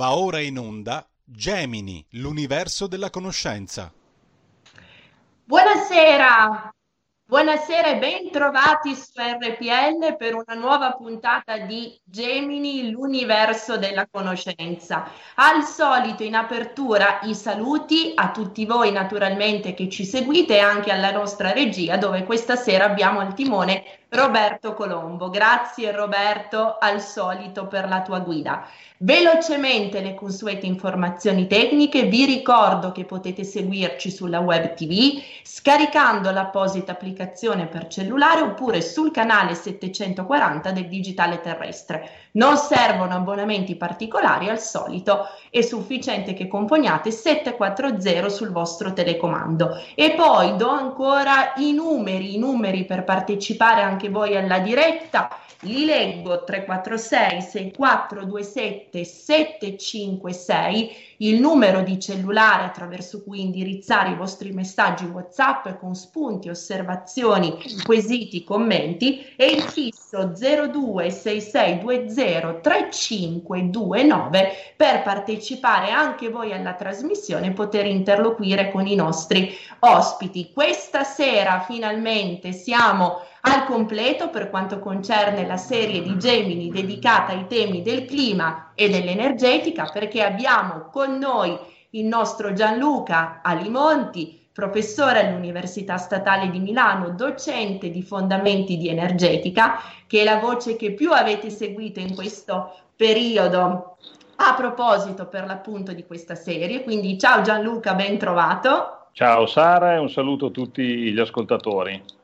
Va ora in onda Gemini, l'universo della conoscenza. Buonasera, buonasera e bentrovati su RPL per una nuova puntata di Gemini, l'universo della conoscenza. Al solito in apertura i saluti a tutti voi naturalmente che ci seguite e anche alla nostra regia dove questa sera abbiamo al timone Roberto Colombo. Grazie Roberto al solito per la tua guida. Velocemente le consuete informazioni tecniche, vi ricordo che potete seguirci sulla web TV scaricando l'apposita applicazione per cellulare oppure sul canale 740 del digitale terrestre. Non servono abbonamenti particolari, al solito è sufficiente che componiate 740 sul vostro telecomando. E poi do ancora i numeri, i numeri per partecipare anche voi alla diretta li leggo 346 6427 756 il numero di cellulare attraverso cui indirizzare i vostri messaggi WhatsApp con spunti, osservazioni, quesiti, commenti e il fisso 0266203529 per partecipare anche voi alla trasmissione e poter interloquire con i nostri ospiti. Questa sera finalmente siamo al completo per quanto concerne la serie di Gemini dedicata ai temi del clima e dell'energetica perché abbiamo con noi il nostro Gianluca Alimonti, professore all'Università Statale di Milano, docente di fondamenti di energetica, che è la voce che più avete seguito in questo periodo a proposito per l'appunto di questa serie. Quindi ciao Gianluca, ben trovato. Ciao Sara e un saluto a tutti gli ascoltatori.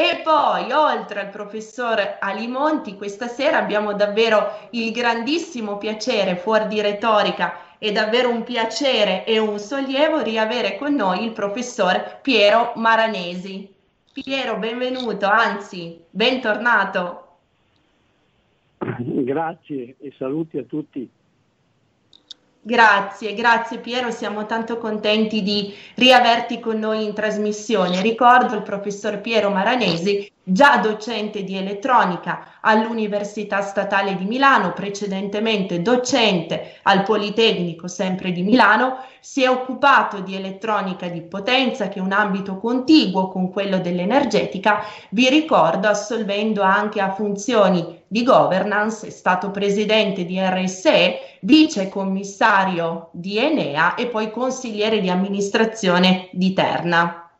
E poi, oltre al professor Alimonti, questa sera abbiamo davvero il grandissimo piacere, fuori di retorica, è davvero un piacere e un sollievo riavere con noi il professor Piero Maranesi. Piero, benvenuto, anzi, bentornato. Grazie e saluti a tutti. Grazie, grazie Piero, siamo tanto contenti di riaverti con noi in trasmissione. Ricordo il professor Piero Maranesi, già docente di elettronica all'Università Statale di Milano, precedentemente docente al Politecnico sempre di Milano, si è occupato di elettronica di potenza, che è un ambito contiguo con quello dell'energetica, vi ricordo assolvendo anche a funzioni di governance, è stato presidente di RSE, vice commissario di Enea e poi consigliere di amministrazione di Terna.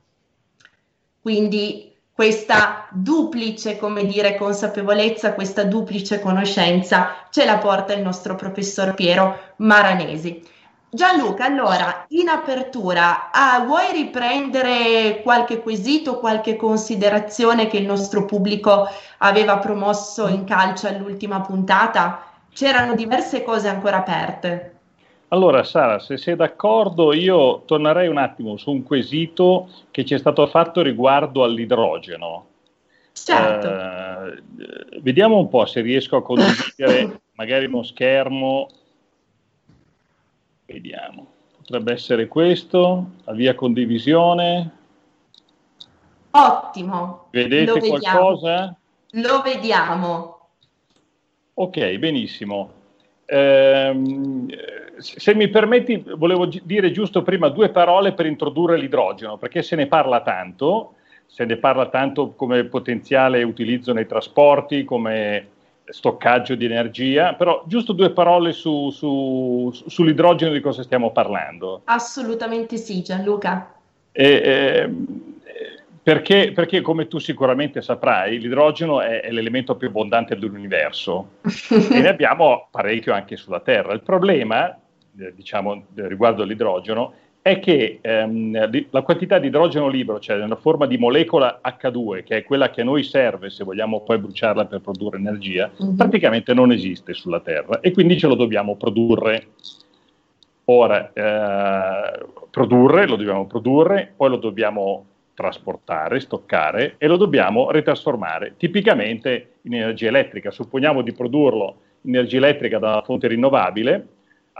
Quindi questa duplice, come dire, consapevolezza, questa duplice conoscenza ce la porta il nostro professor Piero Maranesi. Gianluca, allora, in apertura, ah, vuoi riprendere qualche quesito, qualche considerazione che il nostro pubblico aveva promosso in calcio all'ultima puntata? C'erano diverse cose ancora aperte. Allora, Sara, se sei d'accordo, io tornerei un attimo su un quesito che ci è stato fatto riguardo all'idrogeno. Certo. Eh, vediamo un po' se riesco a condividere magari uno schermo. Vediamo. Potrebbe essere questo, avvia condivisione. Ottimo. Vedete Lo qualcosa? Lo vediamo. Ok, benissimo. Ehm, se mi permetti, volevo dire giusto prima due parole per introdurre l'idrogeno, perché se ne parla tanto, se ne parla tanto come potenziale utilizzo nei trasporti, come stoccaggio di energia, però giusto due parole su, su, sull'idrogeno di cosa stiamo parlando. Assolutamente sì, Gianluca. E, eh, perché, perché, come tu sicuramente saprai, l'idrogeno è, è l'elemento più abbondante dell'universo e ne abbiamo parecchio anche sulla Terra. Il problema diciamo, riguardo all'idrogeno, è che ehm, la quantità di idrogeno libero, cioè nella forma di molecola H2, che è quella che a noi serve se vogliamo poi bruciarla per produrre energia, mm-hmm. praticamente non esiste sulla Terra e quindi ce lo dobbiamo produrre. Ora, eh, produrre, lo dobbiamo produrre, poi lo dobbiamo trasportare, stoccare e lo dobbiamo ritrasformare, tipicamente in energia elettrica. Supponiamo di produrlo in energia elettrica da una fonte rinnovabile,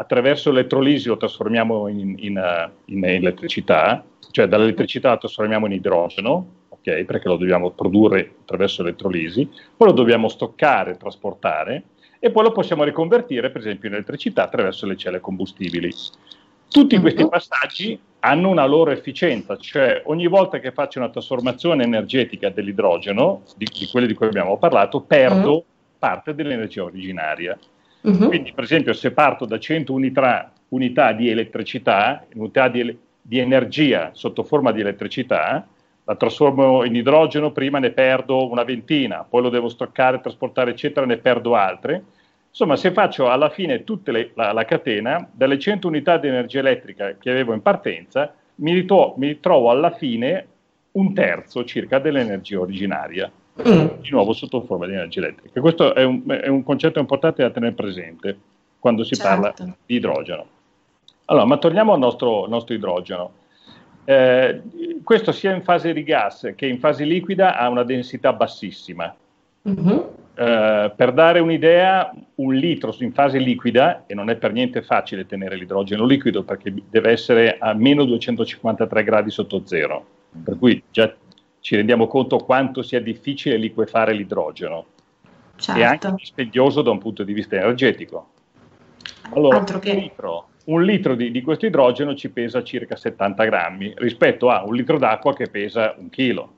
attraverso l'elettrolisi lo trasformiamo in, in, eh, in, elettricità, cioè dall'elettricità lo trasformiamo in idrogeno, okay, perché lo dobbiamo produrre attraverso l'elettrolisi, poi lo dobbiamo stoccare, trasportare e poi lo possiamo riconvertire per esempio in elettricità attraverso le celle combustibili. Tutti mm-hmm. questi passaggi hanno una loro efficienza, cioè ogni volta che faccio una trasformazione energetica dell'idrogeno, di, di quelle di cui abbiamo parlato, perdo uh-huh. parte dell'energia originaria. Uh-huh. Quindi, per esempio, se parto da 100 unità, unità di elettricità, unità di, di, energia sotto forma di elettricità, la trasformo in idrogeno, prima ne perdo una ventina, poi lo devo stoccare, trasportare, eccetera, ne perdo altre. Insomma, se faccio alla fine tutta la, la, catena, dalle 100 unità di energia elettrica che avevo in partenza, mi, ritro- mi trovo alla fine un terzo circa dell'energia originaria, mm. di nuovo sotto forma di energia elettrica. Questo è un, è un concetto importante da tenere presente quando si certo. parla di idrogeno. Allora, ma torniamo al nostro, nostro idrogeno. Eh, questo sia in fase di gas che in fase liquida ha una densità bassissima. Mm-hmm. Eh, per dare un'idea, un litro in fase liquida, e non è per niente facile tenere l'idrogeno liquido perché deve essere a meno 253 gradi sotto zero, per cui già ci rendiamo conto quanto sia difficile liquefare l'idrogeno certo. e anche dispendioso da un punto di vista energetico. Allora, che... un litro, un litro di, di, questo idrogeno ci pesa circa 70 grammi rispetto a un litro d'acqua che pesa un chilo.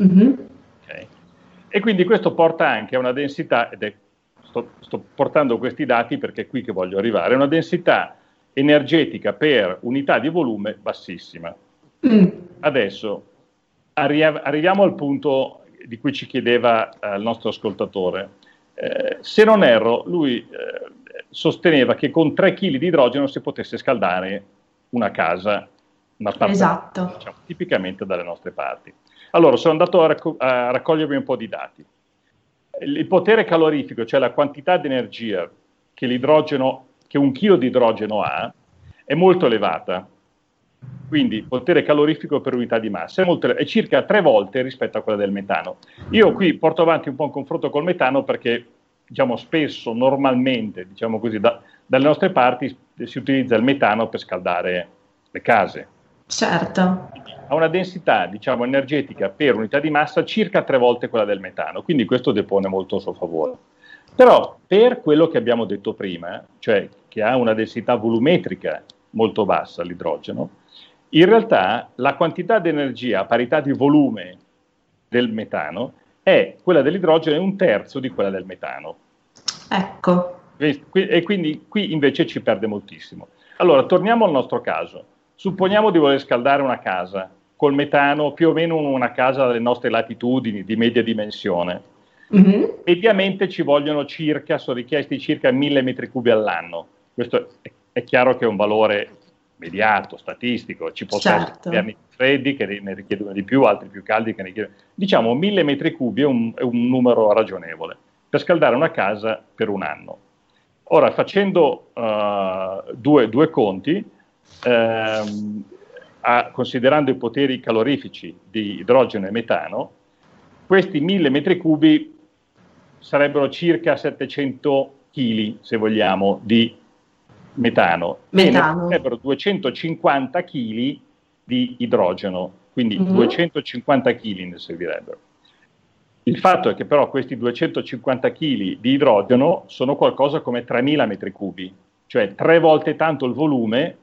Mm-hmm. Okay. E quindi questo porta anche a una densità, ed è, sto, sto portando questi dati perché è qui che voglio arrivare, una densità energetica per unità di volume bassissima. Mm. Adesso arriviamo al punto di cui ci chiedeva eh, il nostro ascoltatore. Eh, se non erro, lui eh, sosteneva che con 3 kg di idrogeno si potesse scaldare una casa, una parte, esatto. diciamo, tipicamente dalle nostre parti. Allora, sono andato a, racco- a raccogliermi un po' di dati. Il potere calorifico, cioè la quantità di energia che l'idrogeno, che un chilo di idrogeno ha, è molto elevata. Quindi potere calorifico per unità di massa è, molto, è, circa tre volte rispetto a quella del metano. Io qui porto avanti un po' un confronto col metano perché diciamo, spesso, normalmente, diciamo così, da, dalle nostre parti si utilizza il metano per scaldare le case. Certo ha una densità diciamo, energetica per unità di massa circa tre volte quella del metano, quindi questo depone molto a suo favore. Però per quello che abbiamo detto prima, cioè che ha una densità volumetrica molto bassa l'idrogeno, in realtà la quantità di energia a parità di volume del metano è quella dell'idrogeno è un terzo di quella del metano. Ecco. E quindi qui invece ci perde moltissimo. Allora, torniamo al nostro caso. Supponiamo di voler scaldare una casa col metano più o meno una casa dalle nostre latitudini di media dimensione. Mm-hmm. Mediamente ci vogliono circa, sono richiesti circa 1000 metri cubi all'anno. Questo è, è chiaro che è un valore immediato, statistico, ci possono certo. essere inverni freddi che ne richiedono di più, altri più caldi che ne richiedono. Diciamo 1000 metri cubi è un, è un numero ragionevole per scaldare una casa per un anno. Ora, facendo uh, due, due, conti, ehm, a, considerando i poteri calorifici di idrogeno e metano, questi 1000 metri cubi sarebbero circa 700 kg, se vogliamo, di metano. metano. Sarebbero 250 kg di idrogeno, quindi mm-hmm. 250 kg ne servirebbero. Il fatto è che però questi 250 kg di idrogeno sono qualcosa come 3000 metri cubi, cioè tre volte tanto il volume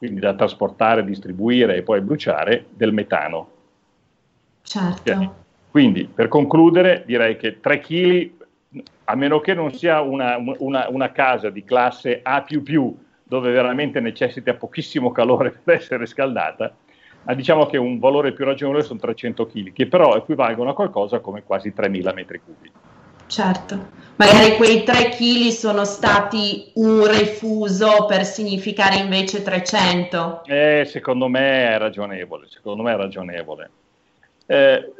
quindi da trasportare, distribuire e poi bruciare, del metano. Certo. Quindi, per concludere, direi che 3 kg, a meno che non sia una, una, una casa di classe A++, dove veramente necessita pochissimo calore per essere scaldata, ma diciamo che un valore più ragionevole sono 300 kg, che però equivalgono a qualcosa come quasi 3.000 metri cubi. Certo, magari quei 3 kg sono stati un refuso per significare invece 300. Eh, secondo me è ragionevole, secondo me è ragionevole. Eh,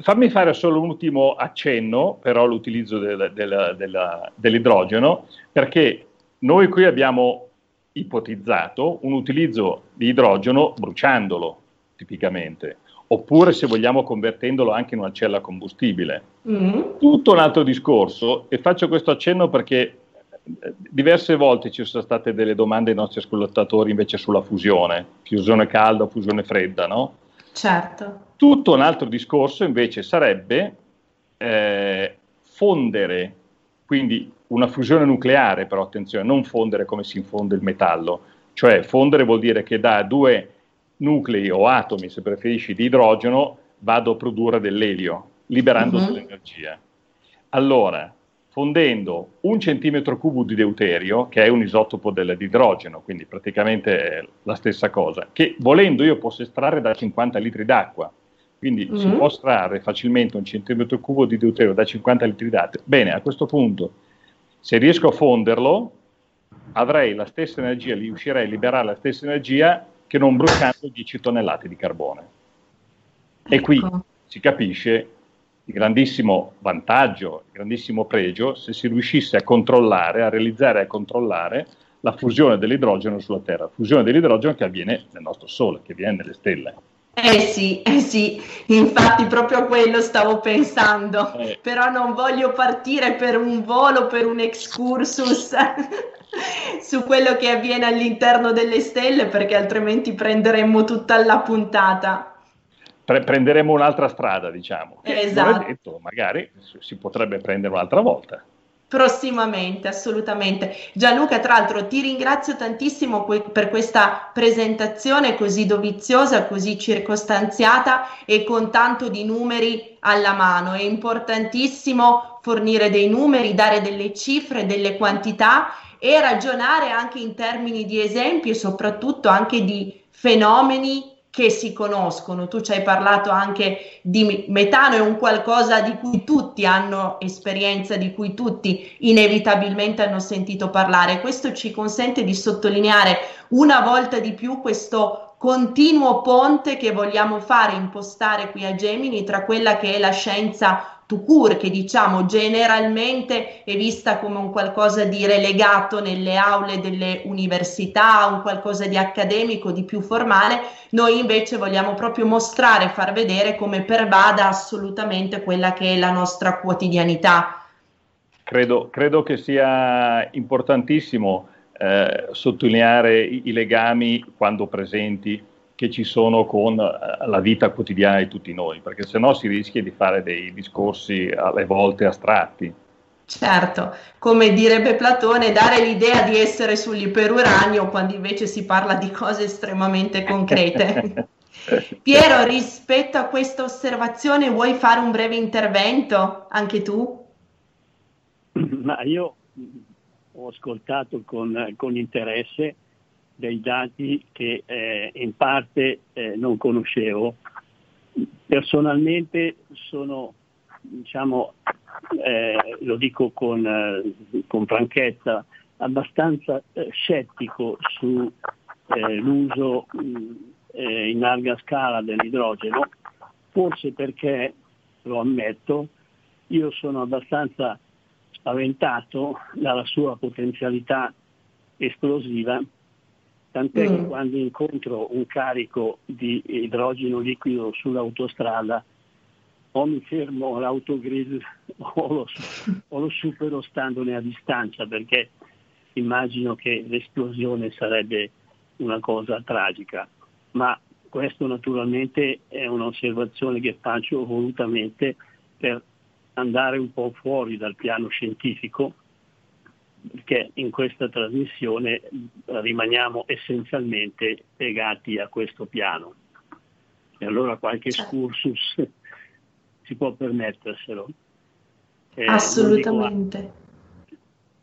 fammi fare solo un ultimo accenno però all'utilizzo del, del, del, dell'idrogeno, perché noi qui abbiamo ipotizzato un utilizzo di idrogeno bruciandolo, tipicamente oppure se vogliamo convertendolo anche in una cella combustibile. Mm-hmm. Tutto un altro discorso, e faccio questo accenno perché eh, diverse volte ci sono state delle domande ai nostri ascoltatori invece sulla fusione, fusione calda o fusione fredda, no? Certo. Tutto un altro discorso invece sarebbe eh, fondere, quindi una fusione nucleare, però attenzione, non fondere come si infonde il metallo, cioè fondere vuol dire che da due nuclei o atomi, se preferisci, di idrogeno vado a produrre dell'elio, liberando uh-huh. dell'energia. Allora, fondendo un centimetro cubo di deuterio, che è un isotopo dell'idrogeno, quindi praticamente la stessa cosa, che volendo io posso estrarre da 50 litri d'acqua, quindi mm-hmm. si può estrarre facilmente un centimetro cubo di deuterio da 50 litri d'acqua. Bene, a questo punto, se riesco a fonderlo, avrei la stessa energia, riuscirei a liberare la stessa energia che non bruciando 10 tonnellate di carbone. E qui ecco. si capisce il grandissimo vantaggio, il grandissimo pregio se si riuscisse a controllare, a realizzare e a controllare la fusione dell'idrogeno sulla Terra, fusione dell'idrogeno che avviene nel nostro Sole, che avviene nelle stelle. Eh sì, eh sì, infatti proprio quello stavo pensando, eh. però non voglio partire per un volo, per un excursus su quello che avviene all'interno delle stelle perché altrimenti prenderemmo tutta la puntata pre- prenderemo un'altra strada, diciamo. Esatto. Detto, magari si potrebbe prendere un'altra volta. Prossimamente, assolutamente. Gianluca, tra l'altro, ti ringrazio tantissimo per questa presentazione così doviziosa, così circostanziata e con tanto di numeri alla mano. È importantissimo fornire dei numeri, dare delle cifre, delle quantità e ragionare anche in termini di esempi e soprattutto anche di fenomeni che si conoscono. Tu ci hai parlato anche di metano, è un qualcosa di cui tutti hanno esperienza, di cui tutti inevitabilmente hanno sentito parlare. Questo ci consente di sottolineare una volta di più questo continuo ponte che vogliamo fare, impostare qui a Gemini tra quella che è la scienza to che diciamo generalmente è vista come un qualcosa di relegato nelle aule delle università, un qualcosa di accademico, di più formale, noi invece vogliamo proprio mostrare, far vedere come pervada assolutamente quella che è la nostra quotidianità. Credo, credo che sia importantissimo eh, sottolineare i, i legami quando presenti che ci sono con eh, la vita quotidiana di tutti noi, perché se no si rischia di fare dei discorsi alle volte astratti. Certo, come direbbe Platone, dare l'idea di essere sull'iperuranio quando invece si parla di cose estremamente concrete. Piero, rispetto a questa osservazione, vuoi fare un breve intervento anche tu? Ma io ho ascoltato con, con interesse dei dati che eh, in parte eh, non conoscevo. Personalmente sono, diciamo, eh, lo dico con, eh, con franchezza, abbastanza eh, scettico sull'uso eh, in larga scala dell'idrogeno, forse perché, lo ammetto, io sono abbastanza spaventato dalla sua potenzialità esplosiva tant'è mm. che quando incontro un carico di idrogeno liquido sull'autostrada o mi fermo all'autogrill o lo, o lo supero standone a distanza perché immagino che l'esplosione sarebbe una cosa tragica. Ma questo naturalmente è un'osservazione che faccio volutamente per andare un po' fuori dal piano scientifico perché in questa trasmissione rimaniamo essenzialmente legati a questo piano. E allora qualche certo. excursus si può permetterselo. Eh, Assolutamente.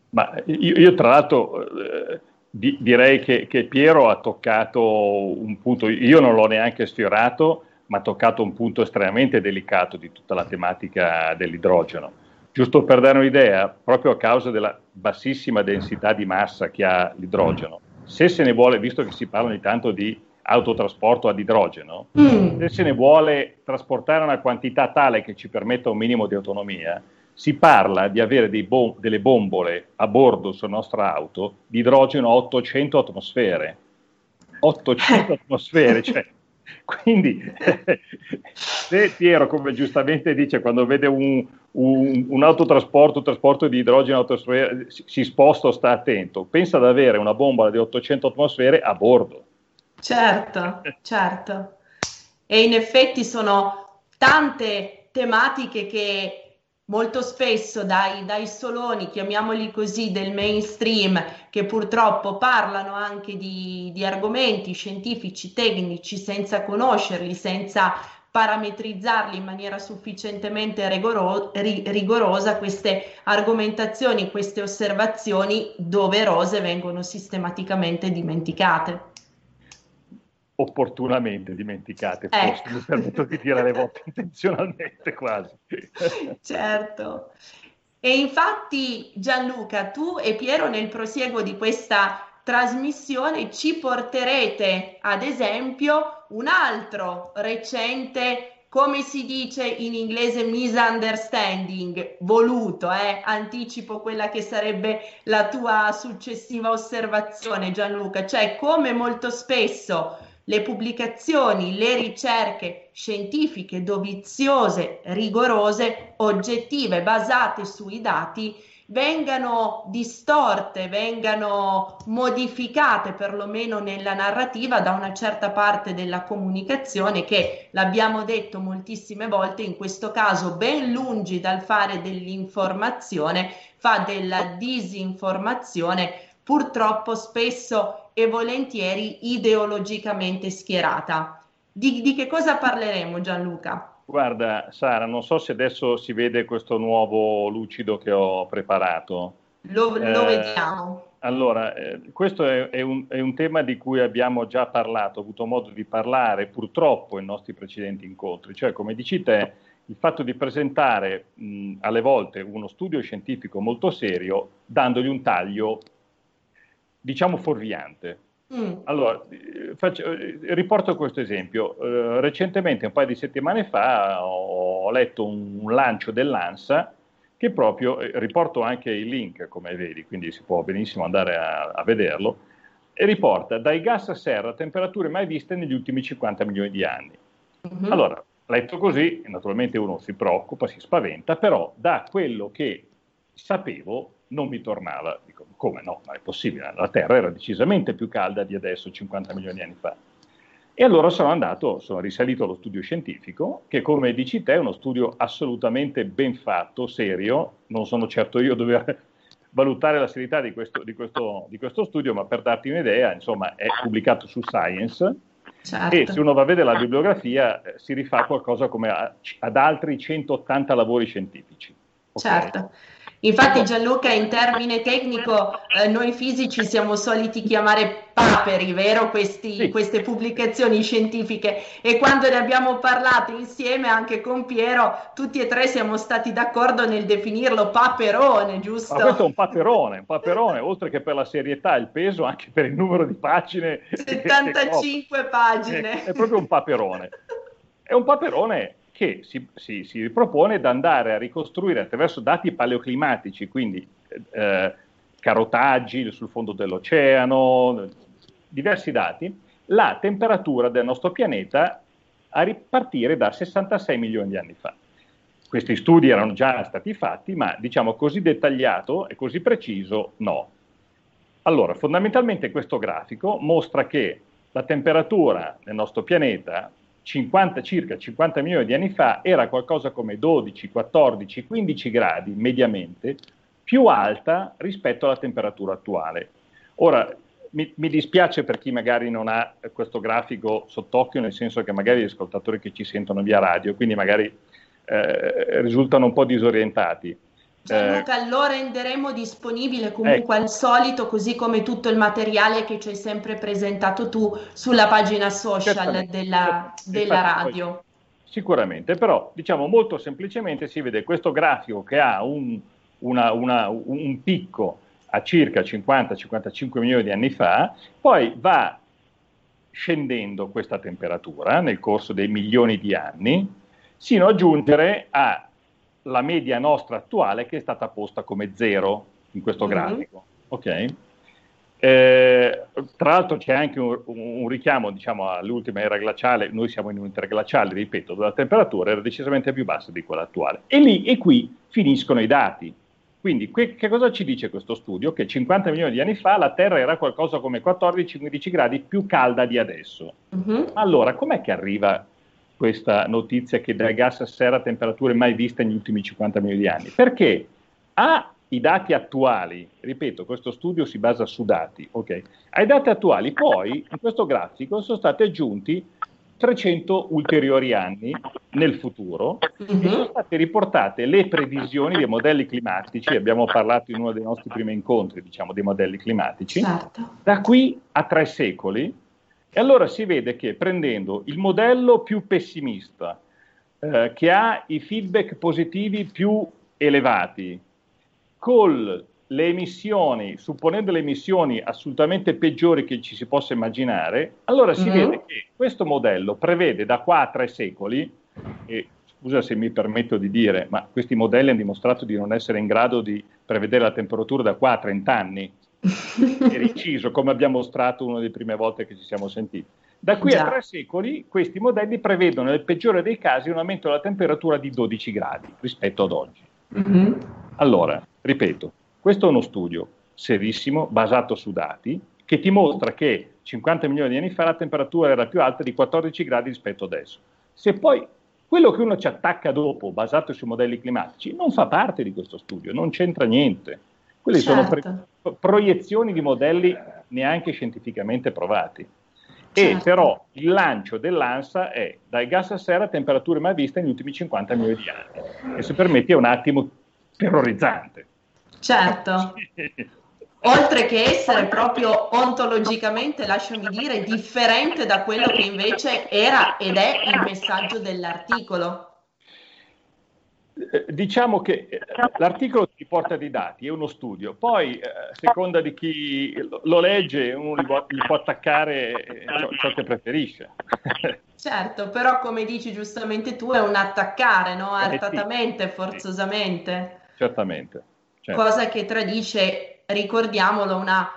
Ma io, io, tra l'altro eh, di, direi che, che, Piero ha toccato un punto, io non l'ho neanche sfiorato, ma ha toccato un punto estremamente delicato di tutta la tematica dell'idrogeno Giusto per dare un'idea, proprio a causa della bassissima densità di massa che ha l'idrogeno, se se ne vuole, visto che si parla di tanto di autotrasporto ad idrogeno, mm. se se ne vuole trasportare una quantità tale che ci permetta un minimo di autonomia, si parla di avere bom- delle bombole a bordo sulla nostra auto di idrogeno a 800 atmosfere. 800 atmosfere, cioè quindi, se Piero, come giustamente dice, quando vede un, un, un autotrasporto, trasporto di idrogeno si, si sposta o sta attento, pensa ad avere una bombola di 800 atmosfere a bordo. Certo, certo. E in effetti sono tante tematiche che molto spesso dai, dai, soloni, chiamiamoli così, del mainstream, che purtroppo parlano anche di, di argomenti scientifici, tecnici, senza conoscerli, senza parametrizzarli in maniera sufficientemente rigoro- rigorosa, queste argomentazioni, queste osservazioni doverose vengono sistematicamente dimenticate opportunamente dimenticate, ecco. forse mi permetto di dire alle volte intenzionalmente quasi. certo. E infatti Gianluca, tu e Piero nel prosieguo di questa trasmissione ci porterete ad esempio un altro recente come si dice in inglese misunderstanding, voluto, eh? anticipo quella che sarebbe la tua successiva osservazione Gianluca, cioè come molto spesso le pubblicazioni, le ricerche scientifiche doviziose, rigorose, oggettive, basate sui dati, vengano distorte, vengano modificate perlomeno nella narrativa da una certa parte della comunicazione che, l'abbiamo detto moltissime volte, in questo caso ben lungi dal fare dell'informazione, fa della disinformazione purtroppo spesso e volentieri ideologicamente schierata. Di, di che cosa parleremo Gianluca? Guarda, Sara, non so se adesso si vede questo nuovo lucido che ho preparato. Lo, lo eh, vediamo. Allora, eh, questo è, è, un, è, un, tema di cui abbiamo già parlato, ho avuto modo di parlare purtroppo in nostri precedenti incontri, cioè come dici te, il fatto di presentare mh, alle volte uno studio scientifico molto serio dandogli un taglio diciamo fuorviante. Mm. Allora, faccio, riporto questo esempio. Uh, recentemente, un paio di settimane fa, ho, letto un, un lancio dell'ANSA che proprio, eh, riporto anche il link, come vedi, quindi si può benissimo andare a, a vederlo, e riporta dai gas a serra temperature mai viste negli ultimi 50 milioni di anni. Mm-hmm. Allora, letto così, naturalmente uno si preoccupa, si spaventa, però da quello che sapevo non mi tornava. Dico, come no? Ma è possibile, la Terra era decisamente più calda di adesso, 50 milioni di anni fa. E allora sono andato, sono risalito allo studio scientifico, che come dici te è uno studio assolutamente ben fatto, serio, non sono certo io a dover valutare la serietà di questo, di, questo, di questo, studio, ma per darti un'idea, insomma, è pubblicato su Science certo. e se uno va a vedere la bibliografia eh, si rifà qualcosa come a, ad altri 180 lavori scientifici. Okay? Certo. Infatti Gianluca in termine tecnico eh, noi fisici siamo soliti chiamare paperi, vero? Questi, sì. Queste pubblicazioni scientifiche e quando ne abbiamo parlato insieme anche con Piero tutti e tre siamo stati d'accordo nel definirlo paperone, giusto? Ma questo è un paperone, un paperone, oltre che per la serietà e il peso anche per il numero di pagine. 75 che, che pagine. È, è proprio un paperone. È un paperone che si, si, si ripropone di andare a ricostruire attraverso dati paleoclimatici, quindi eh, carotaggi sul fondo dell'oceano, diversi dati, la temperatura del nostro pianeta a ripartire da 66 milioni di anni fa. Questi studi erano già stati fatti, ma diciamo così dettagliato e così preciso no. Allora, fondamentalmente questo grafico mostra che la temperatura del nostro pianeta 50, circa 50 milioni di anni fa era qualcosa come 12, 14, 15 gradi mediamente più alta rispetto alla temperatura attuale. Ora, mi, mi, dispiace per chi magari non ha questo grafico sott'occhio, nel senso che magari gli ascoltatori che ci sentono via radio, quindi magari eh, risultano un po' disorientati. Gianluca, eh, lo renderemo disponibile comunque ecco. al solito, così come tutto il materiale che ci hai sempre presentato tu sulla pagina social della, della radio. Sicuramente, però diciamo molto semplicemente si vede questo grafico che ha un, una, una, un picco a circa 50-55 milioni di anni fa, poi va scendendo questa temperatura nel corso dei milioni di anni, sino a giungere a la media nostra attuale che è stata posta come zero in questo mm-hmm. grafico. Okay? Eh, tra l'altro c'è anche un, un richiamo diciamo, all'ultima era glaciale, noi siamo in un interglaciale, ripeto, dove la temperatura era decisamente più bassa di quella attuale. E lì e qui finiscono i dati. Quindi que- che cosa ci dice questo studio? Che 50 milioni di anni fa la Terra era qualcosa come 14-15 gradi più calda di adesso. Mm-hmm. Allora, com'è che arriva questa notizia che dà gas a serra a temperature mai viste negli ultimi 50 milioni di anni? Perché ha i dati attuali, ripeto, questo studio si basa su dati, ok? Ai dati attuali poi in questo grafico sono stati aggiunti 300 ulteriori anni nel futuro mm-hmm. e sono state riportate le previsioni dei modelli climatici, abbiamo parlato in uno dei nostri primi incontri, diciamo, dei modelli climatici, certo. da qui a tre secoli. E allora si vede che prendendo il modello più pessimista, eh, che ha i feedback positivi più elevati, con le emissioni, supponendo le emissioni assolutamente peggiori che ci si possa immaginare, allora si mm-hmm. vede che questo modello prevede da qua a tre secoli, e scusa se mi permetto di dire, ma questi modelli hanno dimostrato di non essere in grado di prevedere la temperatura da qua a 30 anni, è inciso, come abbiamo mostrato una delle prime volte che ci siamo sentiti. Da qui Già. a tre secoli questi modelli prevedono nel peggiore dei casi un aumento della temperatura di 12 gradi rispetto ad oggi. Mm-hmm. Allora, ripeto, questo è uno studio serissimo, basato su dati, che ti mostra che 50 milioni di anni fa la temperatura era più alta di 14 gradi rispetto adesso. Se poi quello che uno ci attacca dopo, basato sui modelli climatici, non fa parte di questo studio, non c'entra niente. Quelle certo. sono pre- certo. proiezioni di modelli neanche scientificamente provati. Certo. E però il lancio dell'ANSA è dai gas a serra a temperature mai viste negli ultimi 50 milioni di anni. E se permetti è un attimo terrorizzante. Certo. Oltre che essere proprio ontologicamente, lasciami dire, differente da quello che invece era ed è il messaggio dell'articolo. Eh, diciamo che eh, l'articolo ti porta dei dati, è uno studio, poi eh, a seconda di chi lo legge uno gli può, attaccare ciò, ciò, che preferisce. Certo, però come dici giustamente tu è un attaccare, no? artatamente, eh sì. forzosamente. Certamente. Certo. Cosa che tradisce, ricordiamolo, una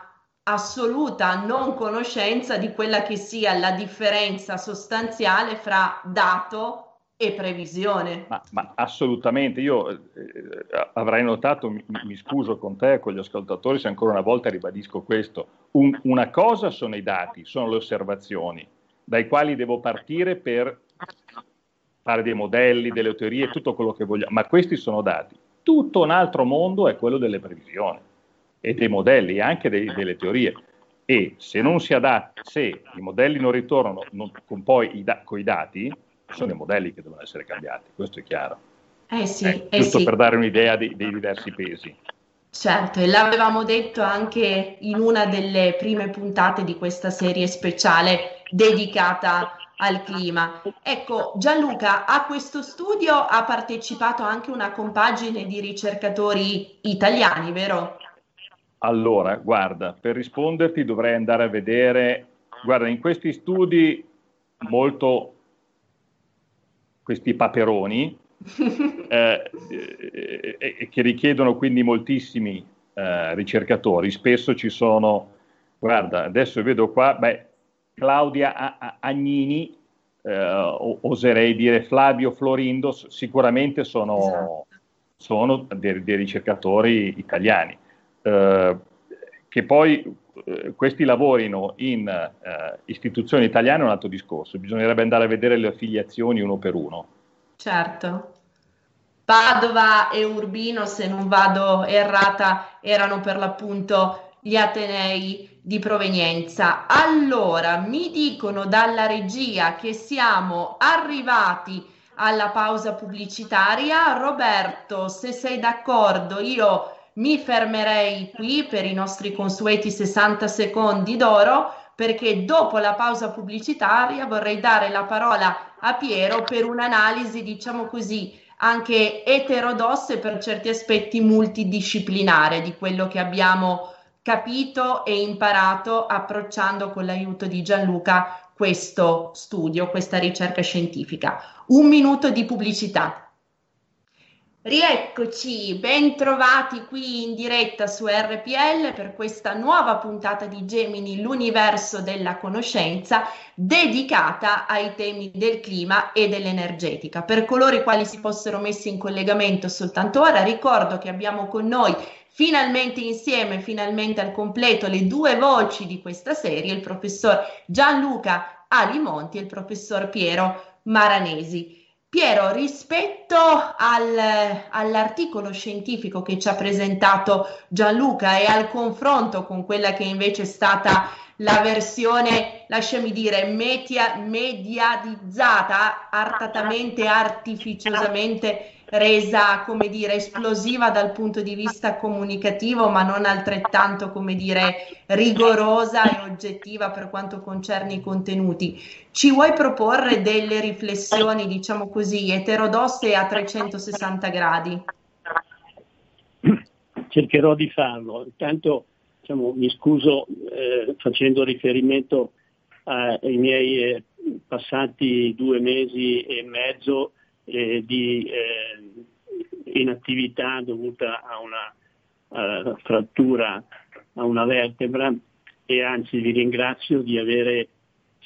assoluta non conoscenza di quella che sia la differenza sostanziale fra dato e previsione. Ma, ma assolutamente, io eh, avrei notato, mi, mi, scuso con te e con gli ascoltatori se ancora una volta ribadisco questo, Un, una cosa sono i dati, sono le osservazioni, dai quali devo partire per fare dei modelli, delle teorie, tutto quello che vogliamo, ma questi sono dati. Tutto un altro mondo è quello delle previsioni e dei modelli e anche dei, delle teorie. E se non si adatta, se i modelli non ritornano non, con poi i, da, con i dati, sono i modelli che devono essere cambiati, questo è chiaro. Eh sì, eh, eh giusto sì. per dare un'idea dei, dei diversi pesi. Certo, e l'avevamo detto anche in una delle prime puntate di questa serie speciale dedicata al clima. Ecco, Gianluca, a questo studio ha partecipato anche una compagine di ricercatori italiani, vero? Allora, guarda, per risponderti dovrei andare a vedere, guarda, in questi studi molto questi paperoni, eh, eh, eh, che richiedono quindi moltissimi eh, ricercatori. Spesso ci sono, guarda, adesso vedo qua, beh, Claudia Agnini, eh, oserei dire Flavio Florindo, sicuramente sono, esatto. sono dei, dei, ricercatori italiani. Che poi questi lavorino in eh, istituzioni italiane è un altro discorso, bisognerebbe andare a vedere le affiliazioni uno per uno. Certo. Padova e Urbino, se non vado errata, erano per l'appunto gli Atenei di provenienza. Allora, mi dicono dalla regia che siamo arrivati alla pausa pubblicitaria. Roberto, se sei d'accordo, io mi fermerei qui per i nostri consueti 60 secondi d'oro perché dopo la pausa pubblicitaria vorrei dare la parola a Piero per un'analisi, diciamo così, anche eterodossa e per certi aspetti multidisciplinare di quello che abbiamo capito e imparato approcciando con l'aiuto di Gianluca questo studio, questa ricerca scientifica. Un minuto di pubblicità. Rieccoci, ben trovati qui in diretta su RPL per questa nuova puntata di Gemini, l'universo della conoscenza, dedicata ai temi del clima e dell'energetica. Per coloro i quali si fossero messi in collegamento soltanto ora, ricordo che abbiamo con noi finalmente insieme, finalmente al completo, le due voci di questa serie, il professor Gianluca Ali Monti e il professor Piero Maranesi. Piero, rispetto al, all'articolo scientifico che ci ha presentato Gianluca e al confronto con quella che invece è stata la versione, lasciami dire, media, mediatizzata, artatamente, artificiosamente resa, come dire, esplosiva dal punto di vista comunicativo, ma non altrettanto, come dire, rigorosa e oggettiva per quanto concerne i contenuti. Ci vuoi proporre delle riflessioni, diciamo così, eterodosse a 360 gradi? Cercherò di farlo. Intanto diciamo, mi scuso eh, facendo riferimento ai miei eh, passati due mesi e mezzo eh, di eh, inattività dovuta a una uh, frattura a una vertebra e anzi vi ringrazio di avere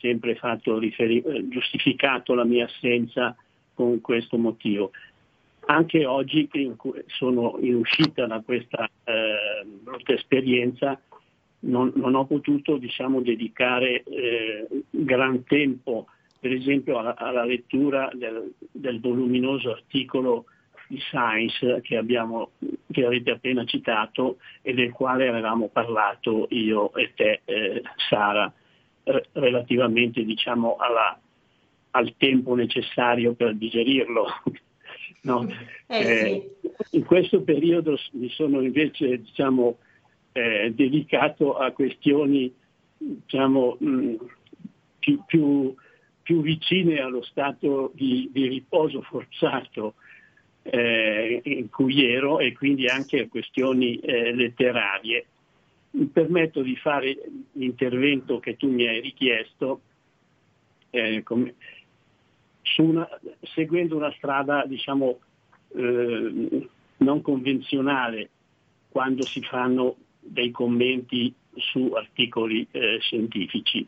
sempre riferi- giustificato la mia assenza con questo motivo. Anche oggi che sono in uscita da questa eh, brutta esperienza non, non, ho potuto diciamo, dedicare eh, gran tempo per esempio alla, alla lettura del, del, voluminoso articolo di Science che, abbiamo, che, avete appena citato e del quale avevamo parlato io e te, eh, Sara, re- relativamente diciamo, alla, al tempo necessario per digerirlo. no? eh, eh, sì. In questo periodo mi sono invece diciamo, eh, dedicato a questioni diciamo, mh, più, più più vicine allo stato di, di riposo forzato eh, in cui ero e quindi anche a questioni eh, letterarie. Mi permetto di fare l'intervento che tu mi hai richiesto eh, come, una, seguendo una strada diciamo, eh, non convenzionale quando si fanno dei commenti su articoli eh, scientifici.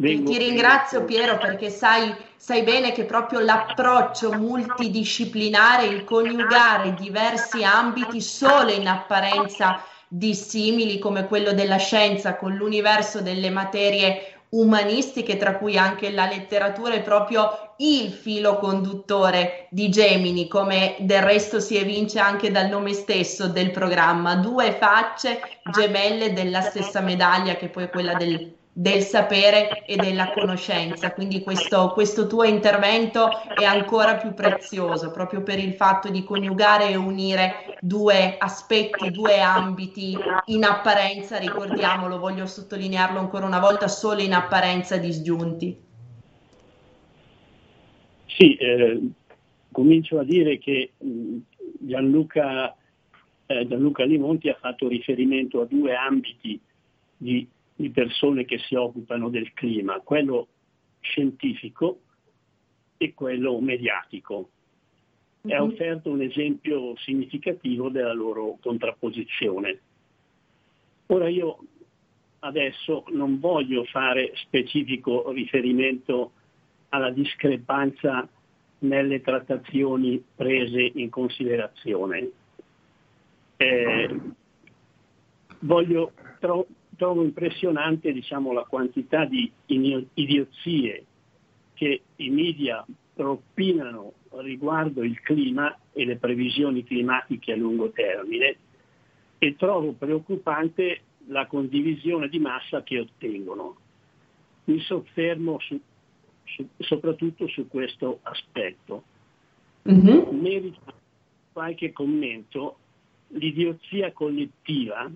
Vengo, ti ringrazio Piero perché sai, sai, bene che proprio l'approccio multidisciplinare, il coniugare diversi ambiti solo in apparenza dissimili come quello della scienza con l'universo delle materie umanistiche, tra cui anche la letteratura, è proprio il filo conduttore di Gemini, come del resto si evince anche dal nome stesso del programma, due facce gemelle della stessa medaglia che poi è quella del del sapere e della conoscenza. Quindi questo, questo, tuo intervento è ancora più prezioso proprio per il fatto di coniugare e unire due aspetti, due ambiti in apparenza, ricordiamolo, voglio sottolinearlo ancora una volta, solo in apparenza disgiunti. Sì, eh, comincio a dire che Gianluca, eh, Gianluca Limonti ha fatto riferimento a due ambiti di di persone che si occupano del clima, quello scientifico e quello mediatico. Mm-hmm. È offerto un esempio significativo della loro contrapposizione. Ora io adesso non voglio fare specifico riferimento alla discrepanza nelle trattazioni prese in considerazione. Eh, voglio tro- trovo impressionante diciamo, la quantità di idiozie che i media propinano riguardo il clima e le previsioni climatiche a lungo termine e trovo preoccupante la condivisione di massa che ottengono. Mi soffermo su, su, soprattutto su questo aspetto. Mm-hmm. Merita qualche commento l'idiozia collettiva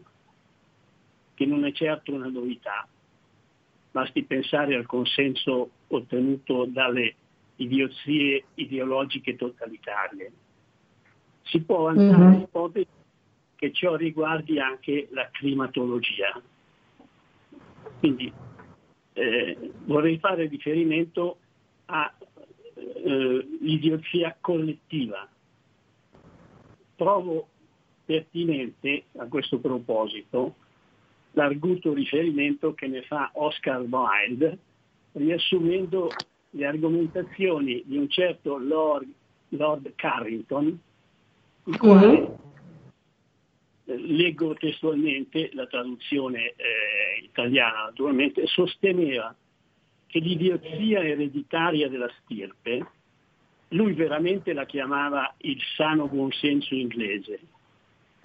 che non è certo una novità. Basti pensare al consenso ottenuto dalle idiozie ideologiche totalitarie. Si può avanzare mm-hmm. l'ipotesi che ciò riguardi anche la climatologia. Quindi eh, vorrei fare riferimento all'idiozia eh, collettiva. Trovo pertinente a questo proposito l'arguto riferimento che ne fa Oscar Wilde, riassumendo le argomentazioni di un certo Lord, Lord Carrington, il quale mm-hmm. leggo testualmente la traduzione eh, italiana, naturalmente, sosteneva che l'idiozia ereditaria della stirpe, lui veramente la chiamava il sano buonsenso inglese,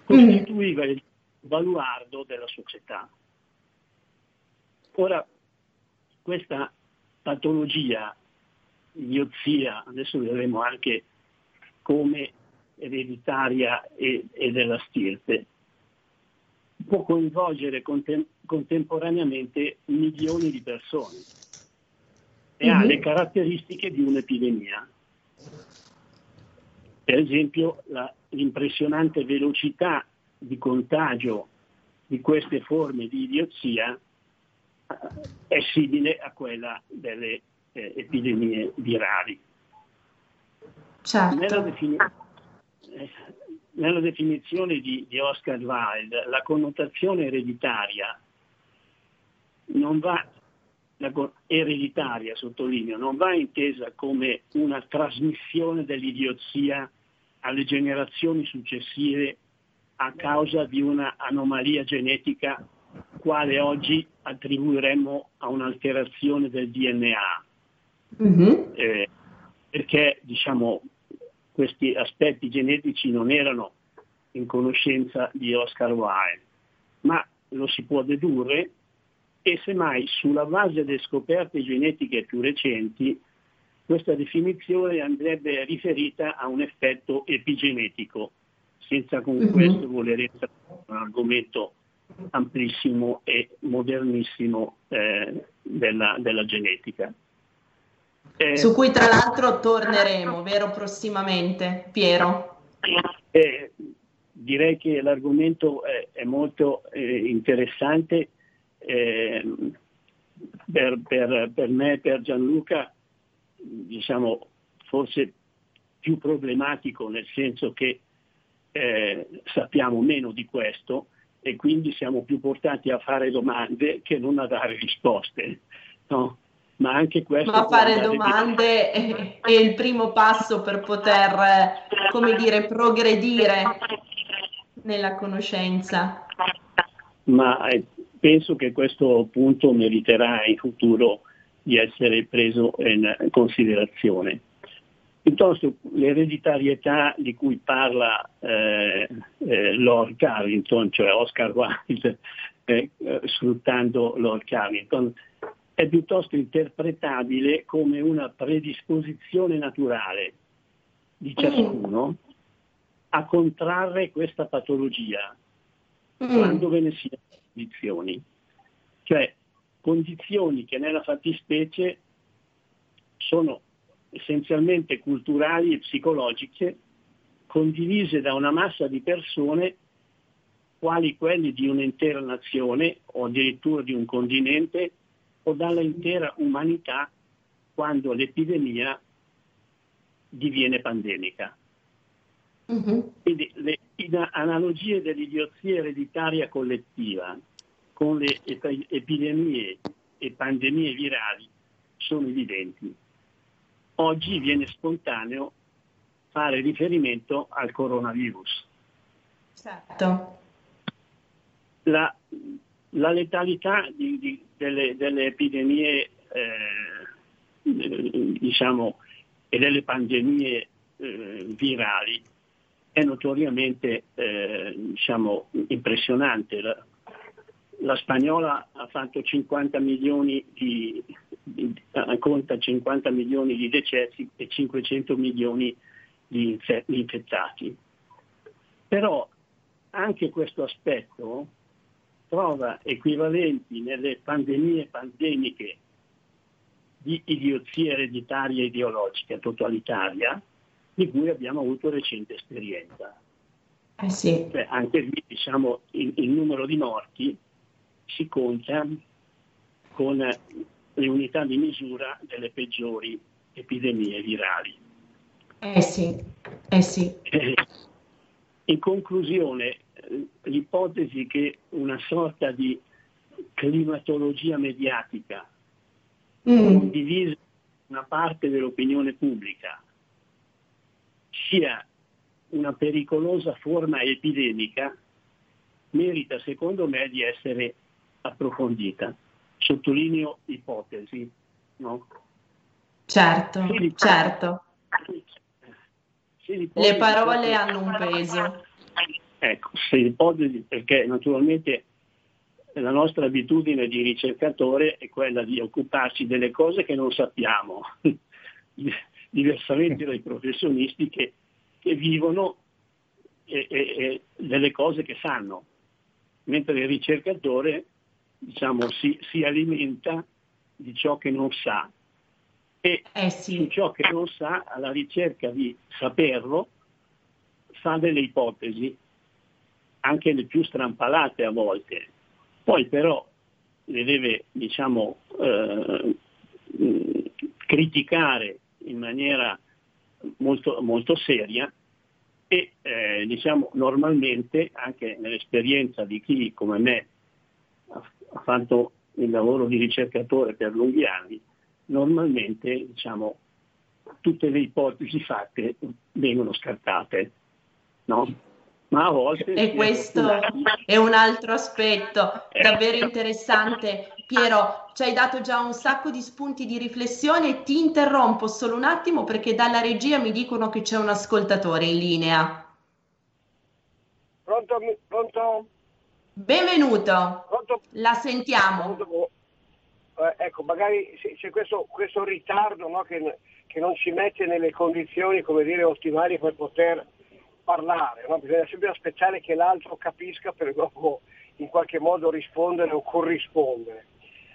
costituiva il baluardo della società. Ora, questa patologia, idiozia, adesso vedremo anche come ereditaria e, e della stirpe, può coinvolgere contem- contemporaneamente milioni di persone e mm-hmm. ha mhm. le caratteristiche di un'epidemia. Per esempio la, l'impressionante velocità di contagio di queste forme di idiozia eh, è simile a quella delle eh, epidemie virali. Certo. Nella, defini- eh, nella, definizione di, di Oscar Wilde, la connotazione ereditaria non va ereditaria, sottolineo, non va intesa come una trasmissione dell'idiozia alle generazioni successive a causa di una anomalia genetica quale oggi attribuiremmo a un'alterazione del DNA. Mm-hmm. Eh, perché diciamo, questi aspetti genetici non erano in conoscenza di Oscar Wilde, ma lo si può dedurre e semmai sulla base delle scoperte genetiche più recenti questa definizione andrebbe riferita a un effetto epigenetico, senza con mm-hmm. questo voler in un argomento amplissimo e modernissimo eh, della, della, genetica. Eh, Su cui tra l'altro torneremo, vero, prossimamente, Piero? Eh, direi che l'argomento è, è molto eh, interessante eh, per, per, per, me e per Gianluca, diciamo, forse più problematico nel senso che eh, sappiamo meno di questo e quindi siamo più portati a fare domande che non a dare risposte. No? Ma anche questo. Ma fare domande è, è, il primo passo per poter, come dire, progredire nella conoscenza. Ma eh, penso che questo punto meriterà in futuro di essere preso in considerazione. Piuttosto l'ereditarietà di cui parla eh, eh, Lord Carrington, cioè Oscar Wilde, eh, eh, sfruttando Lord Carrington, è piuttosto interpretabile come una predisposizione naturale di ciascuno a contrarre questa patologia mm. quando ve ne siano condizioni, cioè condizioni che nella fattispecie sono essenzialmente culturali e psicologiche condivise da una massa di persone quali quelli di un'intera nazione o addirittura di un continente o dall'intera umanità quando l'epidemia diviene pandemica. Mm-hmm. Quindi le analogie dell'idiozia ereditaria collettiva con le epidemie e pandemie virali sono evidenti. Oggi viene spontaneo fare riferimento al coronavirus. Certo. La, la letalità di, di, delle, delle, epidemie eh, diciamo, e delle pandemie eh, virali è notoriamente eh, diciamo, impressionante. La, la, spagnola ha fatto 50 milioni di, di, conta 50 milioni di decessi e 500 milioni di, infe- di infettati. Però anche questo aspetto trova equivalenti nelle pandemie pandemiche di idiozia ereditaria ideologica totalitaria di cui abbiamo avuto recente esperienza. Eh sì. cioè, anche lì diciamo, il, il, numero di morti si conta con le unità di misura delle peggiori epidemie virali. Eh sì, eh sì. Eh, in conclusione, l'ipotesi che una sorta di climatologia mediatica mm. condivisa una parte dell'opinione pubblica sia una pericolosa forma epidemica merita secondo me di essere approfondita. Sottolineo ipotesi. No? Certo, certo. Le parole hanno un peso. Ecco, se ipotesi, perché naturalmente la nostra abitudine di ricercatore è quella di occuparci delle cose che non sappiamo, diversamente dai professionisti che, che vivono e, e, e delle cose che sanno, mentre il ricercatore diciamo, si, si alimenta di ciò che non sa e eh sì. su ciò che non sa, alla ricerca di saperlo, fa delle ipotesi, anche le più strampalate a volte. Poi però le deve, diciamo, eh, criticare in maniera molto, molto seria e eh, diciamo normalmente anche nell'esperienza di chi come me ha, fatto il lavoro di ricercatore per lunghi anni, normalmente diciamo, tutte le ipotesi fatte vengono scartate. No? Ma a volte... E questo è un altro aspetto davvero interessante. Piero, ci hai dato già un sacco di spunti di riflessione. Ti interrompo solo un attimo perché dalla regia mi dicono che c'è un ascoltatore in linea. Pronto? Pronto? Benvenuto. Pronto? La sentiamo. Pronto? eh, ecco, magari c'è questo, questo ritardo no, che, che, non ci mette nelle condizioni come dire, ottimali per poter parlare, no? bisogna sempre aspettare che l'altro capisca per dopo in qualche modo rispondere o corrispondere.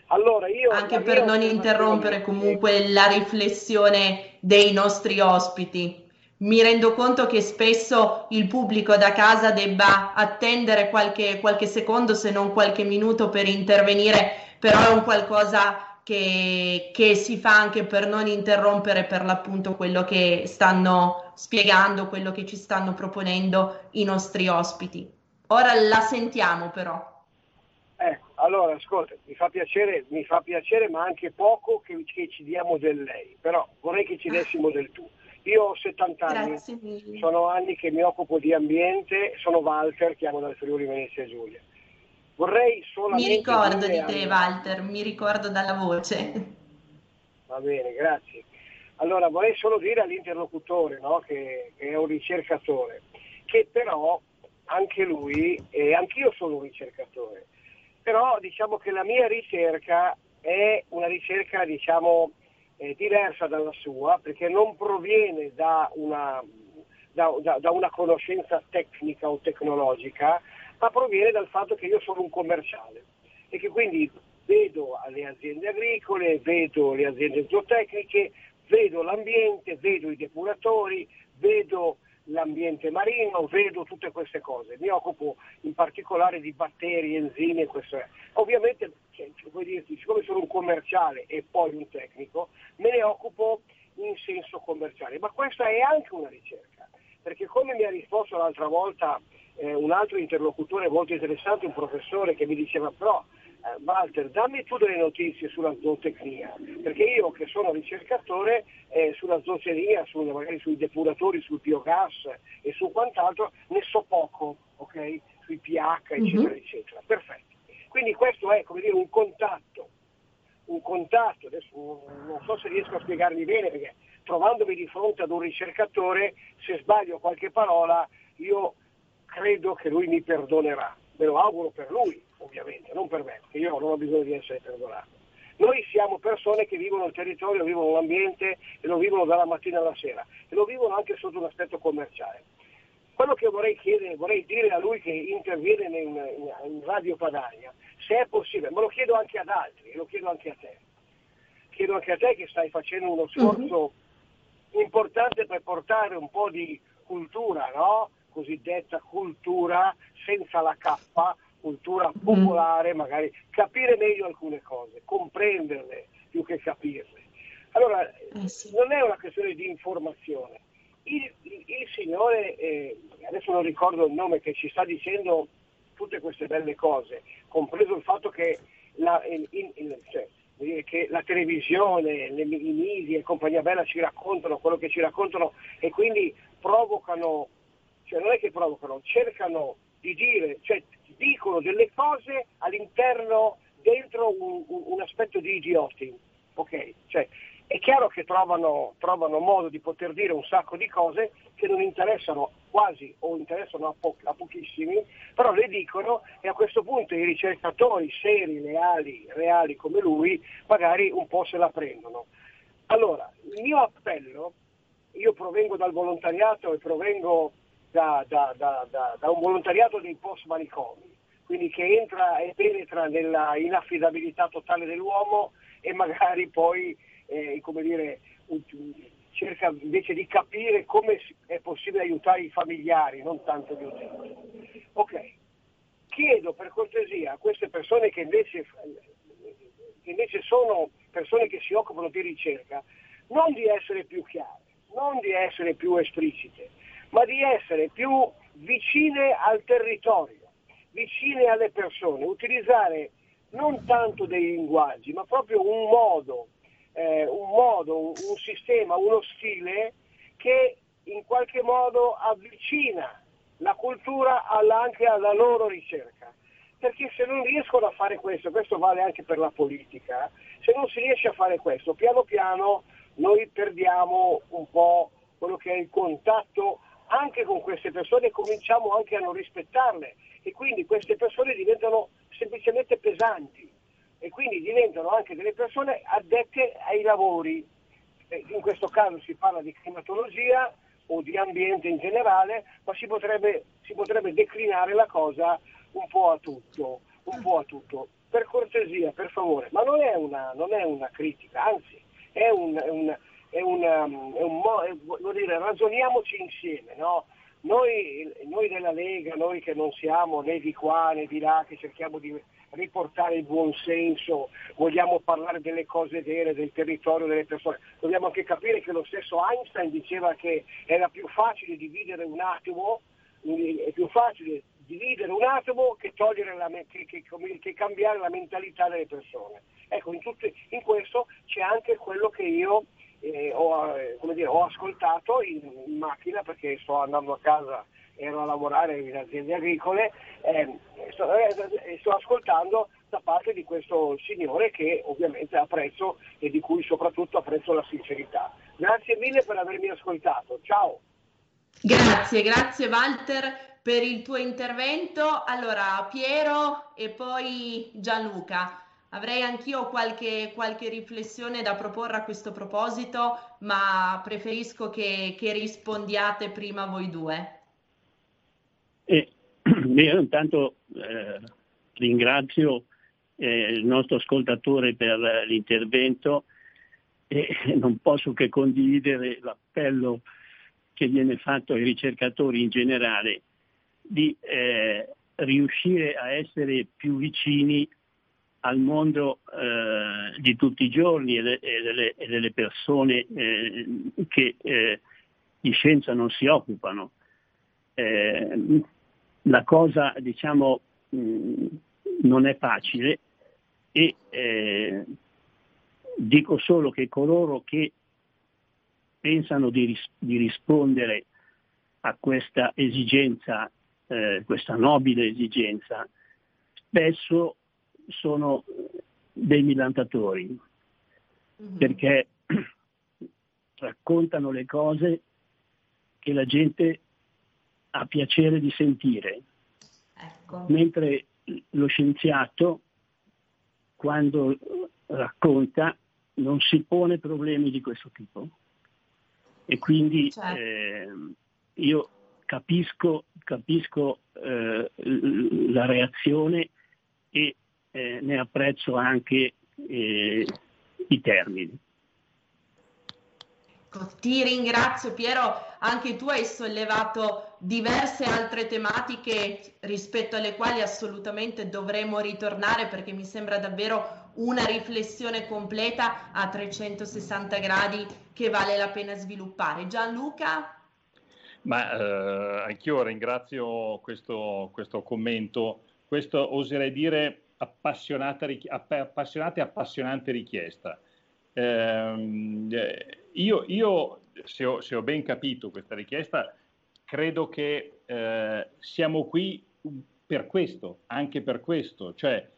Allora io, Anche per non interrompere comunque la riflessione dei nostri ospiti. Mi rendo conto che spesso il pubblico da casa debba attendere qualche, qualche secondo, se non qualche minuto, per intervenire però è un qualcosa che, che, si fa anche per non interrompere per l'appunto quello che stanno spiegando, quello che ci stanno proponendo i nostri ospiti. Ora la sentiamo però. Eh, allora, ascolta, mi fa piacere, mi fa piacere ma anche poco che, che ci diamo del lei, però vorrei che ci dessimo del tu. Io ho 70 anni, sono anni che mi occupo di ambiente, sono Walter, chiamo dal Friuli Venezia Giulia Vorrei solamente... Mi ricordo di te, Walter, mi ricordo dalla voce. Va bene, grazie. Allora, vorrei solo dire all'interlocutore, no, che, che, è un ricercatore, che però anche lui, e anch'io sono un ricercatore, però diciamo che la mia ricerca è una ricerca, diciamo, eh, diversa dalla sua, perché non proviene da una, da, da, da una conoscenza tecnica o tecnologica, ma proviene dal fatto che io sono un commerciale e che quindi vedo le aziende agricole, vedo le aziende zootecniche, vedo l'ambiente, vedo i depuratori, vedo l'ambiente marino, vedo tutte queste cose. Mi occupo in particolare di batteri, enzimi e questo è. Ovviamente, cioè, dirti, siccome sono un commerciale e poi un tecnico, me ne occupo in senso commerciale, ma questa è anche una ricerca, perché come mi ha risposto l'altra volta eh, un altro interlocutore molto interessante, un professore che mi diceva però Walter dammi tu delle notizie sulla zootecnia, perché io che sono ricercatore eh, sulla zootecnia, su, magari sui depuratori, sul biogas e su quant'altro ne so poco, ok? Sui pH eccetera mm-hmm. eccetera. Perfetto. Quindi questo è come dire un contatto, un contatto, adesso non so se riesco a spiegarmi bene perché trovandomi di fronte ad un ricercatore, se sbaglio qualche parola, io credo che lui mi perdonerà. Me lo auguro per lui, ovviamente, non per me, perché io non ho bisogno di essere perdonato. Noi siamo persone che vivono il territorio, vivono l'ambiente e lo vivono dalla mattina alla sera e lo vivono anche sotto un aspetto commerciale. Quello che vorrei chiedere, vorrei dire a lui che interviene in, in, in Radio Padania, se è possibile, ma lo chiedo anche ad altri, e lo chiedo anche a te. Chiedo anche a te che stai facendo uno sforzo mm-hmm. importante per portare un po' di cultura, no? Cosiddetta cultura senza la K, cultura mm. popolare, magari capire meglio alcune cose, comprenderle più che capirle. Allora, eh sì. non è una questione di informazione. Il, il, il signore, eh, adesso non ricordo il nome, che ci sta dicendo tutte queste belle cose, compreso il fatto che la, in, in, cioè, che la televisione, le, i media e compagnia bella ci raccontano quello che ci raccontano e quindi provocano cioè non è che provocano, cercano di dire, cioè dicono delle cose all'interno, dentro un, un, aspetto di idioti. Ok? Cioè, è chiaro che trovano, trovano, modo di poter dire un sacco di cose che non interessano quasi o interessano a, po- a, pochissimi, però le dicono e a questo punto i ricercatori seri, leali, reali come lui, magari un po' se la prendono. Allora, il mio appello, io provengo dal volontariato e provengo da, da, da, da un volontariato dei post manicomi, quindi che entra e penetra nella inaffidabilità totale dell'uomo e magari poi eh, come dire, cerca invece di capire come è possibile aiutare i familiari, non tanto gli utenti. Ok, chiedo per cortesia a queste persone che invece, che invece sono persone che si occupano di ricerca, non di essere più chiare, non di essere più esplicite, ma di essere più vicine al territorio, vicine alle persone, utilizzare non tanto dei linguaggi, ma proprio un modo eh, un modo, un, un sistema, uno stile che in qualche modo avvicina la cultura alla, anche alla loro ricerca. Perché se non riescono a fare questo, questo vale anche per la politica, se non si riesce a fare questo, piano piano noi perdiamo un po' quello che è il contatto anche con queste persone cominciamo anche a non rispettarle e quindi queste persone diventano semplicemente pesanti e quindi diventano anche delle persone addette ai lavori. In questo caso si parla di climatologia o di ambiente in generale, ma si potrebbe, si potrebbe declinare la cosa un po' a tutto, un po' a tutto. Per cortesia, per favore, ma non è una, non è una critica, anzi è un, è un, è un, è un è, dire, ragioniamoci insieme, no? Noi, noi, della Lega, noi che non siamo né di qua né di là, che cerchiamo di riportare il buon senso, vogliamo parlare delle cose vere, del territorio, delle persone. Dobbiamo anche capire che lo stesso Einstein diceva che era più facile dividere un atomo, è più facile dividere un atomo che, la, che, che, che cambiare la mentalità delle persone. Ecco, in, tutte, in questo c'è anche quello che io eh, ho, dire, ho, ascoltato in, in macchina perché sto andando a casa ero a lavorare in aziende agricole, eh, sto, eh, sto ascoltando da parte di questo signore che ovviamente apprezzo e di cui soprattutto apprezzo la sincerità. Grazie mille per avermi ascoltato, ciao. Grazie, grazie Walter per il tuo intervento. Allora, Piero e poi Gianluca. Avrei anch'io qualche, qualche riflessione da proporre a questo proposito, ma preferisco che, che rispondiate prima voi due. E, io intanto eh, ringrazio eh, il nostro ascoltatore per l'intervento e non posso che condividere l'appello che viene fatto ai ricercatori in generale di eh, riuscire a essere più vicini al mondo eh, di tutti i giorni e, de, e, delle, e delle, persone eh, che eh, di scienza non si occupano. Eh, la cosa diciamo mh, non è facile e eh, dico solo che coloro che pensano di, ris- di rispondere a questa esigenza, eh, questa nobile esigenza, spesso sono dei millantatori, mm-hmm. perché raccontano le cose che la gente ha piacere di sentire, ecco. mentre lo scienziato quando racconta non si pone problemi di questo tipo. E quindi certo. eh, io capisco, capisco eh, la reazione e eh, ne apprezzo anche eh, i termini. Ecco, ti ringrazio Piero, anche tu hai sollevato diverse altre tematiche rispetto alle quali assolutamente dovremo ritornare perché mi sembra davvero una riflessione completa a 360 gradi che vale la pena sviluppare. Gianluca? Ma eh, anch'io ringrazio questo, questo commento, questo oserei dire appassionata, appassionata e appassionante richiesta. Ehm, eh, io, io se, ho, se, ho, ben capito questa richiesta, credo che eh, siamo qui per questo, anche per questo, cioè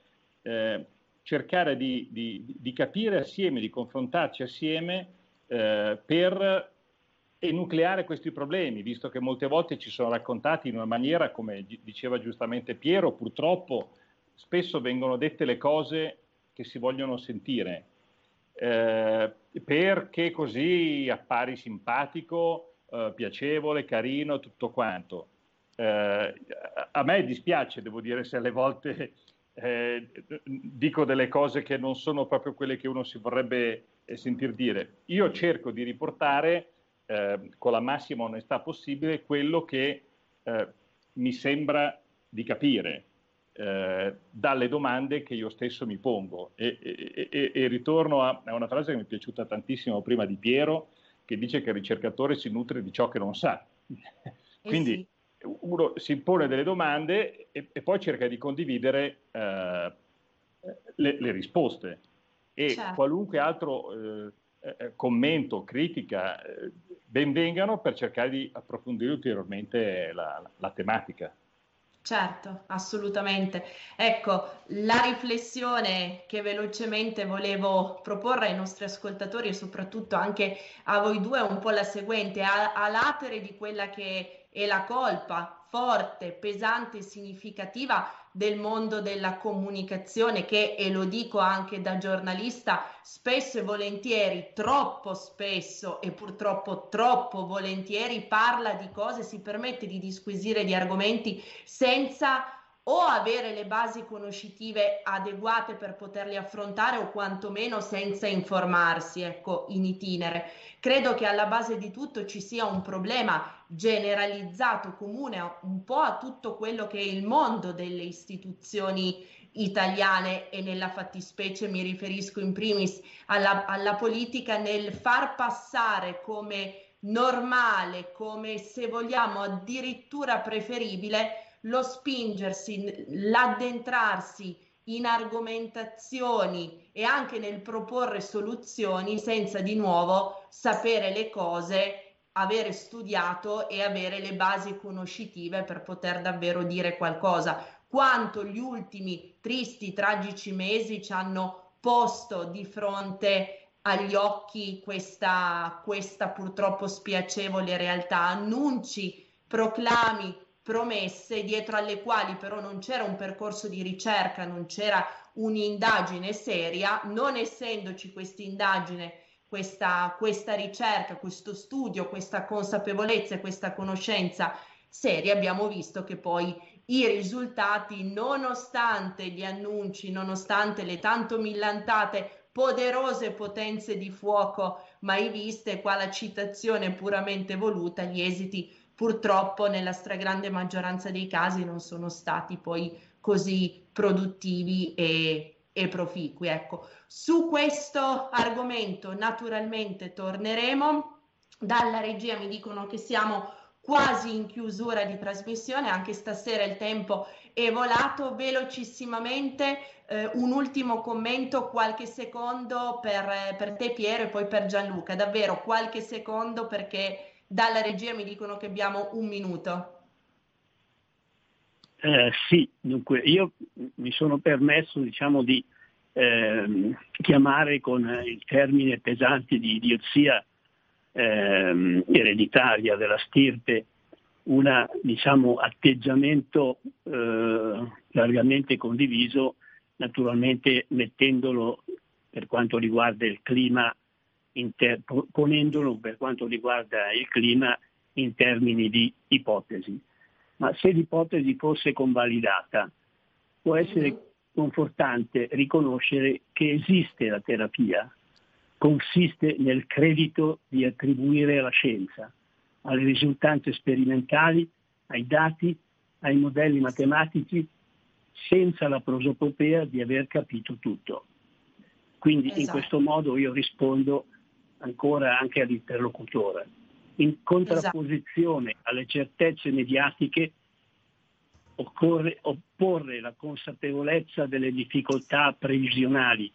eh, cercare di, di, di, capire assieme, di confrontarci assieme eh, per enucleare questi problemi, visto che molte volte ci sono raccontati in una maniera, come diceva giustamente Piero, purtroppo spesso vengono dette le cose che si vogliono sentire, eh, perché così appari simpatico, eh, piacevole, carino, tutto quanto. Eh, a me dispiace, devo dire, se alle volte eh, dico delle cose che non sono proprio quelle che uno si vorrebbe eh, sentir dire. Io cerco di riportare eh, con la massima onestà possibile quello che mi sembra di capire eh, dalle domande che io stesso mi pongo. E, e, e, e ritorno a, a, una frase che mi è piaciuta tantissimo prima di Piero, che dice che il ricercatore si nutre di ciò che non sa. Quindi sì. uno si pone delle domande e, poi cerca di condividere eh, le, le, risposte. E certo. qualunque altro eh, eh, commento, critica, eh, benvengano per cercare di approfondire ulteriormente la, la, la tematica. Certo, assolutamente. Ecco, la riflessione che velocemente volevo proporre ai nostri ascoltatori e soprattutto anche a voi due è un po' la seguente, a, a latere di quella che è la colpa forte, pesante e significativa del mondo della comunicazione che, e lo dico anche da giornalista, spesso e volentieri, troppo spesso e purtroppo troppo volentieri parla di cose, si permette di disquisire di argomenti senza o avere le basi conoscitive adeguate per poterli affrontare o quantomeno senza informarsi, ecco, in itinere. Credo che alla base di tutto ci sia un problema generalizzato, comune un po' a tutto quello che è il mondo delle istituzioni italiane e nella fattispecie mi riferisco in primis alla, alla politica nel far passare come normale, come se vogliamo addirittura preferibile lo spingersi, l'addentrarsi in argomentazioni e anche nel proporre soluzioni senza di nuovo sapere le cose, avere studiato e avere le basi conoscitive per poter davvero dire qualcosa. Quanto gli ultimi tristi, tragici mesi ci hanno posto di fronte agli occhi questa, questa purtroppo spiacevole realtà, annunci, proclami, promesse dietro alle quali però non c'era un percorso di ricerca, non c'era un'indagine seria, non essendoci questa indagine, questa, questa ricerca, questo studio, questa consapevolezza e questa conoscenza seria, abbiamo visto che poi i risultati, nonostante gli annunci, nonostante le tanto millantate poderose potenze di fuoco mai viste, qua la citazione puramente voluta, gli esiti purtroppo nella stragrande maggioranza dei casi non sono stati poi così produttivi e, e proficui. Ecco, su questo argomento naturalmente torneremo. Dalla regia mi dicono che siamo quasi in chiusura di trasmissione, anche stasera il tempo è volato velocissimamente. Eh, un ultimo commento, qualche secondo per, per te Piero e poi per Gianluca, davvero qualche secondo perché dalla regia mi dicono che abbiamo un minuto. Eh, sì, dunque io mi sono permesso diciamo, di eh, chiamare con il termine pesante di idiozia eh, ereditaria della stirpe un diciamo, atteggiamento eh, largamente condiviso, naturalmente mettendolo per quanto riguarda il clima ter- ponendolo per quanto riguarda il clima in termini di ipotesi. Ma se l'ipotesi fosse convalidata, può essere mm-hmm. confortante riconoscere che esiste la terapia, consiste nel credito di attribuire alla scienza, alle risultanze sperimentali, ai dati, ai modelli matematici, senza la prosopopea di aver capito tutto. Quindi esatto. in questo modo io rispondo ancora anche all'interlocutore. In contrapposizione esatto. alle certezze mediatiche occorre opporre la consapevolezza delle difficoltà previsionali,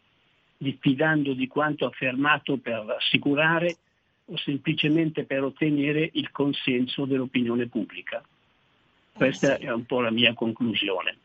diffidando di quanto affermato per assicurare o semplicemente per ottenere il consenso dell'opinione pubblica. Questa sì. è un po' la mia conclusione.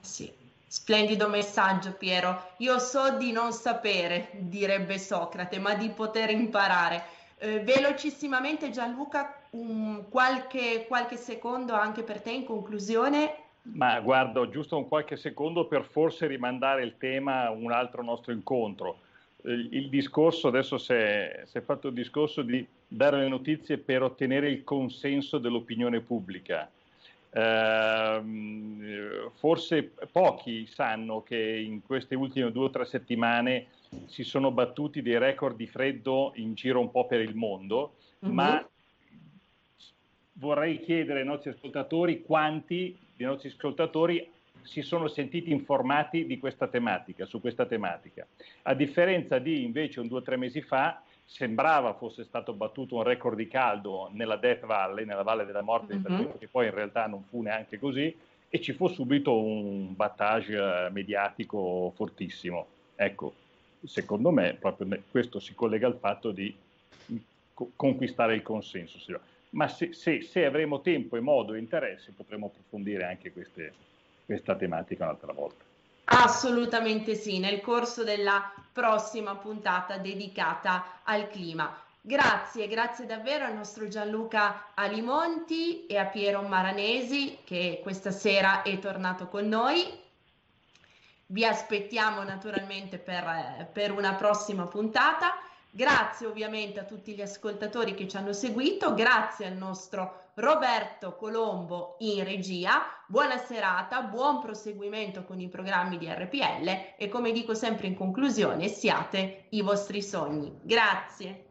Sì, splendido messaggio Piero. Io so di non sapere, direbbe Socrate, ma di poter imparare. Eh, velocissimamente Gianluca, um, qualche, qualche secondo anche per te in conclusione. Ma guardo giusto un qualche secondo per forse rimandare il tema a un altro nostro incontro. Il, il discorso, adesso si è, fatto il discorso di dare le notizie per ottenere il consenso dell'opinione pubblica. Eh, forse pochi sanno che in queste ultime due o tre settimane si sono battuti dei record di freddo in giro un po' per il mondo, mm-hmm. ma vorrei chiedere ai nostri ascoltatori quanti dei nostri ascoltatori si sono sentiti informati di questa tematica, su questa tematica. A differenza di invece un due o tre mesi fa, sembrava fosse stato battuto un record di caldo nella Death Valley, nella Valle della Morte, mm-hmm. che poi in realtà non fu neanche così, e ci fu subito un battage mediatico fortissimo. Ecco, secondo me proprio questo si collega al fatto di conquistare il consenso. Ma se, se, se, avremo tempo e modo e interesse potremo approfondire anche queste, questa tematica un'altra volta. Assolutamente sì, nel corso della prossima puntata dedicata al clima. Grazie, grazie davvero al nostro Gianluca Alimonti e a Piero Maranesi che questa sera è tornato con noi. Vi aspettiamo naturalmente per, per una prossima puntata. Grazie ovviamente a tutti gli ascoltatori che ci hanno seguito, grazie al nostro Roberto Colombo in regia. Buona serata, buon proseguimento con i programmi di RPL e come dico sempre in conclusione, siate i vostri sogni. Grazie.